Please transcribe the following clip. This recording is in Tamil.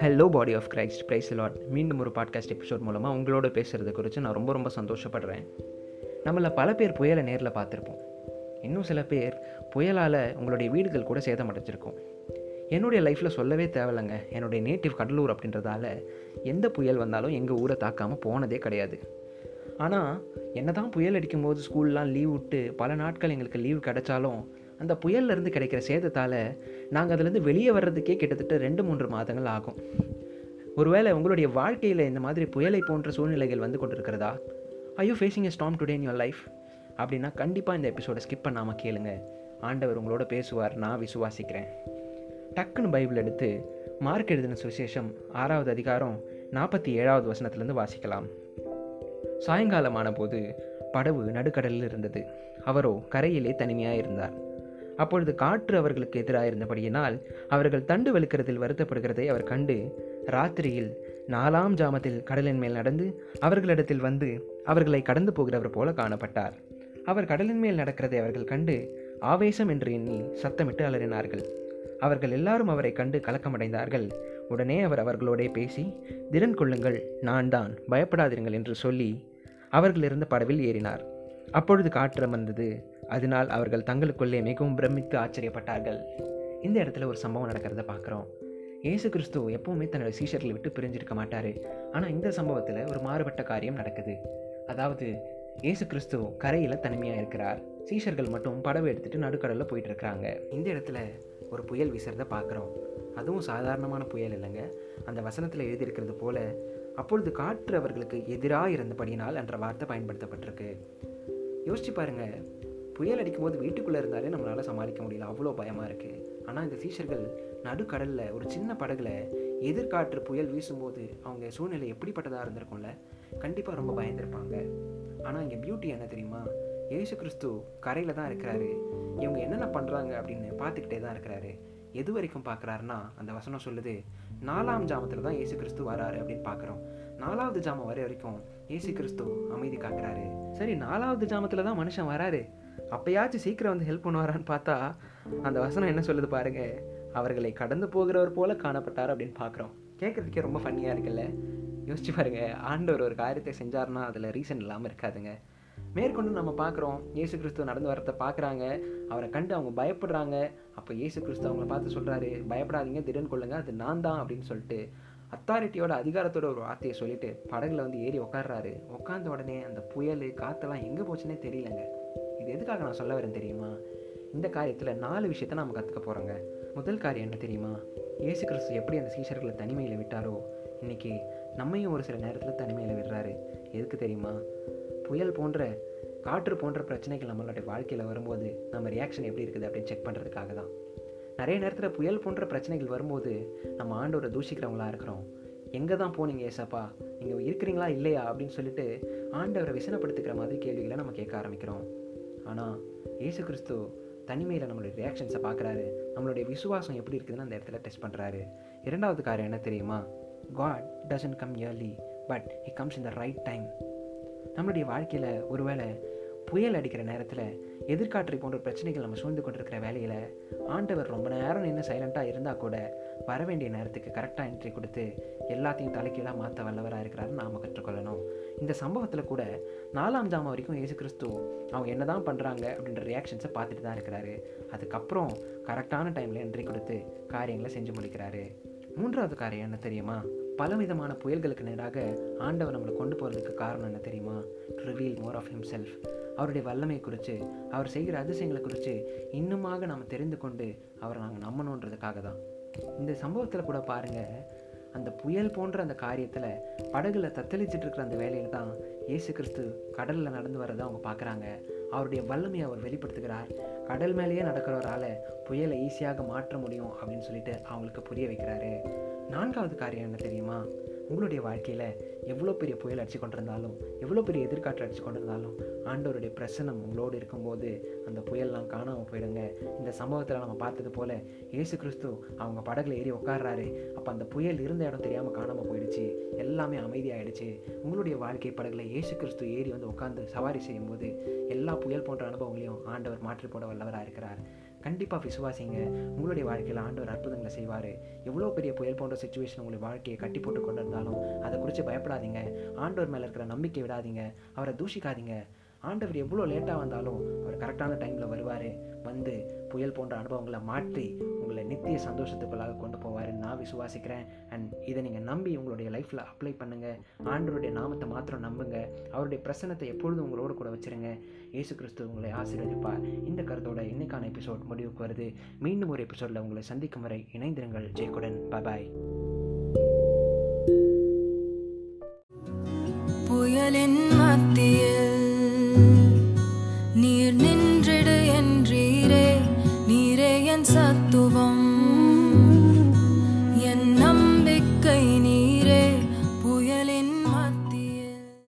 Hello body of Christ praise Lord மீண்டும் ஒரு பாட்காஸ்ட் எபிசோட் மூலமாக உங்களோட பேசுகிறது குறித்து நான் ரொம்ப ரொம்ப சந்தோஷப்படுறேன். நம்மளை பல பேர் புயலை நேரில் பார்த்துருப்போம். இன்னும் சில பேர் புயலால் உங்களுடைய வீடுகள் கூட சேதமடைஞ்சிருக்கும். என்னுடைய லைஃப்பில் சொல்லவே தேவையில்லைங்க. என்னுடைய நேட்டிவ் கடலூர் அப்படின்றதால எந்த புயல் வந்தாலும் எங்கள் ஊரை தாக்காமல் போனதே கிடையாது. ஆனால் என்ன தான் புயல் அடிக்கும்போது ஸ்கூல்லாம் லீவ் விட்டு பல நாட்கள் எங்களுக்கு லீவ் கிடைச்சாலும் அந்த புயல்லேருந்து கிடைக்கிற சேதத்தால் நாங்கள் அதுலேருந்து வெளியே வர்றதுக்கே கிட்டத்தட்ட ரெண்டு மூன்று மாதங்கள் ஆகும். ஒருவேளை உங்களுடைய வாழ்க்கையில் இந்த மாதிரி புயலை போன்ற சூழ்நிலைகள் வந்து கொண்டிருக்கிறதா? I you facing a storm today in your life அப்படின்னா கண்டிப்பாக இந்த எபிசோடை ஸ்கிப் பண்ணாமல் கேளுங்க. ஆண்டவர் உங்களோட பேசுவார் நான் விசுவாசிக்கிறேன். டக்குன்னு பைபிள் எடுத்து மார்க் எழுதின சுவிசேஷம் ஆறாவது அதிகாரம் நாற்பத்தி ஏழாவது வசனத்திலேருந்து வாசிக்கலாம். சாயங்காலமான போது படவு நடுக்கடலில் இருந்தது. அவரோ கரையிலே தனிமையாக இருந்தார். அப்பொழுது காற்று அவர்களுக்கு எதிராக இருந்தபடியினால் அவர்கள் தண்டு வலுக்கிறதில் வருத்தப்படுகிறதை அவர் கண்டு ராத்திரியில் நாலாம் ஜாமத்தில் கடலின் மேல் நடந்து அவர்களிடத்தில் வந்து அவர்களை கடந்து போகிறவர் போல காணப்பட்டார். அவர் கடலின் மேல் நடக்கிறதை அவர்கள் கண்டு ஆவேசம் என்று எண்ணி சத்தமிட்டு அலறினார்கள். அவர்கள் எல்லாரும் அவரை கண்டு கலக்கமடைந்தார்கள். உடனே அவர் அவர்களோடே பேசி திறன் கொள்ளுங்கள் நான் தான் பயப்படாதிருங்கள் என்று சொல்லி அவர்களிருந்த படவில் ஏறினார். அப்பொழுது காற்று அமர்ந்தது. அதனால் அவர்கள் தங்களுக்குள்ளே மிகவும் பிரமித்து ஆச்சரியப்பட்டார்கள். இந்த இடத்துல ஒரு சம்பவம் நடக்கிறத பார்க்குறோம். இயேசு கிறிஸ்து எப்பவுமே தன்னோட சீஷர்களை விட்டு பிரிஞ்சிருக்க மாட்டார். ஆனால் இந்த சம்பவத்தில் ஒரு மாறுபட்ட காரியம் நடக்குது. அதாவது இயேசு கிறிஸ்து கரையில் தனிமையாக இருக்கிறார். சீஷர்கள் மட்டும் படவை எடுத்துகிட்டு நடுக்கடலில் போயிட்டு இருக்கிறாங்க இந்த இடத்துல ஒரு புயல் வீசுறத பார்க்குறோம். அதுவும் சாதாரணமான புயல் இல்லைங்க. அந்த வசனத்தில் எழுதியிருக்கிறது போல அப்பொழுது காற்று அவர்களுக்கு எதிராக இருந்தபடியினால் என்ற வார்த்தை பயன்படுத்தப்பட்டிருக்கு. யோசிச்சு பாருங்கள் புயல் அடிக்கும்போது வீட்டுக்குள்ளே இருந்தாலே நம்மளால் சமாளிக்க முடியல. அவ்வளோ பயமாக இருக்குது ஆனால் இந்த சீஷர்கள் நடுக்கடலில் ஒரு சின்ன படகுல எதிர்காற்று புயல் வீசும்போது அவங்க சூழ்நிலை எப்படிப்பட்டதாக இருந்திருக்கும்ல? கண்டிப்பாக ரொம்ப பயந்துருப்பாங்க. ஆனால் இங்கே பியூட்டி என்ன தெரியுமா? இயேசு கிறிஸ்து கரையில் தான் இருக்கிறாரு. இவங்க என்னென்ன பண்ணுறாங்க அப்படின்னு பார்த்துக்கிட்டே தான் இருக்கிறாரு. எது வரைக்கும் பார்க்குறாருன்னா அந்த வசனம் சொல்லுது நாலாம் ஜாமத்தில் தான் ஏசு கிறிஸ்து வராரு அப்படின்னு பார்க்குறோம். நாலாவது ஜாமம் வர வரைக்கும் இயேசு கிறிஸ்து அமைதி காக்குறாரு. சரி நாலாவது ஜாமத்தில் தான் மனுஷன் வராரு. அப்பயாச்சும் சீக்கிரம் வந்து ஹெல்ப் பண்ணுவாரான்னு பார்த்தா அந்த வசனம் என்ன சொல்லுது பாருங்க? அவர்களை கடந்து போகிறவர் போல காணப்பட்டார் அப்படின்னு பார்க்குறோம். கேட்குறதுக்கே ரொம்ப ஃபன்னியாக இருக்குல்ல? யோசிச்சு பாருங்க ஆண்டவர் ஒரு காரியத்தை செஞ்சார்னா அதில் ரீசன் இல்லாமல் இருக்காதுங்க. மேற்கொண்டு நம்ம பார்க்குறோம் இயேசு கிறிஸ்துவ நடந்து வரத்தை பார்க்குறாங்க அவரை கண்டு அவங்க பயப்படுறாங்க. அப்போ இயேசு கிறிஸ்து அவங்கள பார்த்து சொல்கிறாரு பயப்படாதீங்க திடன் கொள்ளுங்க அது நான் தான் அப்படின்னு சொல்லிட்டு அத்தாரிட்டியோட அதிகாரத்தோட ஒரு வார்த்தையை சொல்லிட்டு படகுல வந்து ஏறி உட்காடுறாரு உட்காந்த உடனே அந்த புயல் காற்றெல்லாம் எங்கே போச்சுன்னே தெரியலங்க. இது எதுக்காக நான் சொல்ல வரேன் தெரியுமா? இந்த காரியத்தில் நாலு விஷயத்த நம்ம கற்றுக்க போகிறோங்க முதல் காரியம் என்ன தெரியுமா? இயேசு கிறிஸ்து எப்படி அந்த சீஷர்களை தனிமையில் விட்டாரோ இன்றைக்கி நம்மையும் ஒரு சில நேரத்தில் தனிமையில் விடுறாரு. எதுக்கு தெரியுமா? புயல் போன்ற காற்று போன்ற பிரச்சனைகள் நம்மளுடைய வாழ்க்கையில் வரும்போது நம்ம ரியாக்ஷன் எப்படி இருக்குது அப்படின்னு செக் பண்ணுறதுக்காக தான் நிறைய நேரத்தில் புயல் போன்ற பிரச்சனைகள் வரும்போது நம்ம ஆண்டோரை தூஷிக்கிறவங்களா இருக்கிறோம். எங்கே தான் போனீங்க ஏசப்பா? நீங்கள் இருக்கிறீங்களா இல்லையா? அப்படின்னு சொல்லிட்டு ஆண்டவரை விசனப்படுத்துக்கிற மாதிரி கேள்விகளை நம்ம கேட்க ஆரம்பிக்கிறோம். ஆனால் ஏசு கிறிஸ்து தனிமையில் நம்மளுடைய ரியாக்ஷன்ஸை பார்க்குறாரு. நம்மளுடைய விசுவாசம் எப்படி இருக்குதுன்னு அந்த இடத்துல டெஸ்ட் பண்ணுறாரு இரண்டாவது காரியம் என்ன தெரியுமா? God doesn't come early but he comes in the right time நம்மளுடைய வாழ்க்கையில் ஒருவேளை புயல் அடிக்கிற நேரத்தில் எதிர்காற்றை போன்ற பிரச்சனைகள் நம்ம சூழ்ந்து கொண்டிருக்கிற வேலையில் ஆண்டவர் ரொம்ப நேரம் நின்று சைலண்ட்டாக இருந்தால் கூட வர வேண்டிய நேரத்துக்கு கரெக்டாக என்ட்ரி கொடுத்து எல்லாத்தையும் தலைக்கீழாக மாற்ற வல்லவராக இருக்கிறாருன்னு நாம் கற்றுக்கொள்ளணும். இந்த சம்பவத்தில் கூட நாலாம் ஜாம வரைக்கும் இயேசு கிறிஸ்து அவங்க என்ன தான் பண்ணுறாங்க அப்படின்ற ரியாக்ஷன்ஸை பார்த்துட்டு தான் இருக்கிறாரு. அதுக்கப்புறம் கரெக்டான டைமில் என்ட்ரி கொடுத்து காரியங்களை செஞ்சு முடிக்கிறாரு. மூன்றாவது காரியம் என்ன தெரியுமா? பலவிதமான புயல்களுக்கு நேராக ஆண்டவர் நம்மளை கொண்டு போகிறதுக்கு காரணம் என்ன தெரியுமா? ரிவீல் மோர் ஆஃப் ஹிம்செல்ஃப் அவருடைய வல்லமை குறித்து அவர் செய்கிற அதிசயங்களை குறித்து இன்னுமாக நாம் தெரிந்து கொண்டு அவரை நாங்கள் நம்பணுன்றதுக்காக தான். இந்த சம்பவத்தில் கூட பாருங்கள் அந்த புயல் போன்ற அந்த காரியத்தில் படகுல தத்தளிச்சிட்டு இருக்கிற அந்த வேலையில் தான் இயேசு கிறிஸ்து கடலில் நடந்து வரதை அவங்க பார்க்குறாங்க அவருடைய வல்லமையை அவர் வெளிப்படுத்துகிறார். கடல் மேலேயே நடக்கிறவரால் புயலை ஈஸியாக மாற்ற முடியும் அப்படின்னு சொல்லிட்டு அவங்களுக்கு புரிய வைக்கிறாரு. நான்காவது காரியம் என்ன தெரியுமா? உங்களுடைய வாழ்க்கையில் எவ்வளோ பெரிய புயல் அடிச்சு கொண்டிருந்தாலும் எவ்வளோ பெரிய எதிர்காற்று அடிச்சு கொண்டிருந்தாலும் ஆண்டவருடைய பிரசனம் உங்களோடு இருக்கும்போது அந்த புயல்லாம் காணாமல் போயிடுங்க. இந்த சம்பவத்தில் நம்ம பார்த்தது போல் ஏசு கிறிஸ்து அவங்க படகுல ஏறி உட்காடுறாரு அப்போ அந்த புயல் இருந்த இடம் தெரியாமல் காணாமல் போயிடுச்சு. எல்லாமே அமைதியாயிடுச்சு. உங்களுடைய வாழ்க்கை படகுல ஏசு கிறிஸ்து ஏறி வந்து உட்காந்து சவாரி செய்யும்போது எல்லா புயல் போன்ற அனுபவங்களையும் ஆண்டவர் மாற்றி போட வல்லவராக இருக்கிறார். கண்டிப்பாக விசுவாசிங்க. உங்களுடைய வாழ்க்கையில் ஆண்டவர் அற்புதங்களை செய்வார். எவ்வளோ பெரிய புயல் போன்ற சுச்சுவேஷன் உங்களுடைய வாழ்க்கையை கட்டி போட்டு கொண்டு இருந்தாலும் அதை குறித்து பயப்படாதீங்க. ஆண்டவர் மேலே இருக்கிற நம்பிக்கை விடாதீங்க. அவரை தூஷிக்காதீங்க. ஆண்டவர் எவ்வளோ லேட்டாக வந்தாலும் அவர் கரெக்டான டைமில் வருவார். வந்து புயல் போன்ற அனுபவங்களை மாற்றி உங்களை நித்திய சந்தோஷத்துக்குள்ளாக கொண்டு போவாருன்னு நான் விசுவாசிக்கிறேன். அண்ட் இதை நீங்கள் நம்பி உங்களுடைய லைஃப்பில் அப்ளை பண்ணுங்கள் ஆண்டவருடைய நாமத்தை மாத்திரம் நம்புங்க. அவருடைய பிரசனத்தை எப்பொழுதும் உங்களோட கூட வச்சுருங்க. இயேசு கிறிஸ்து உங்களை ஆசீர்வதிப்பார். இந்த கருத்தோட இன்னைக்கான எபிசோட் முடிவுக்கு வருது. மீண்டும் ஒரு எபிசோடில் உங்களை சந்திக்கும் வரை இணைந்திருங்கள். ஜெயக்குடன். பாய் புயலின்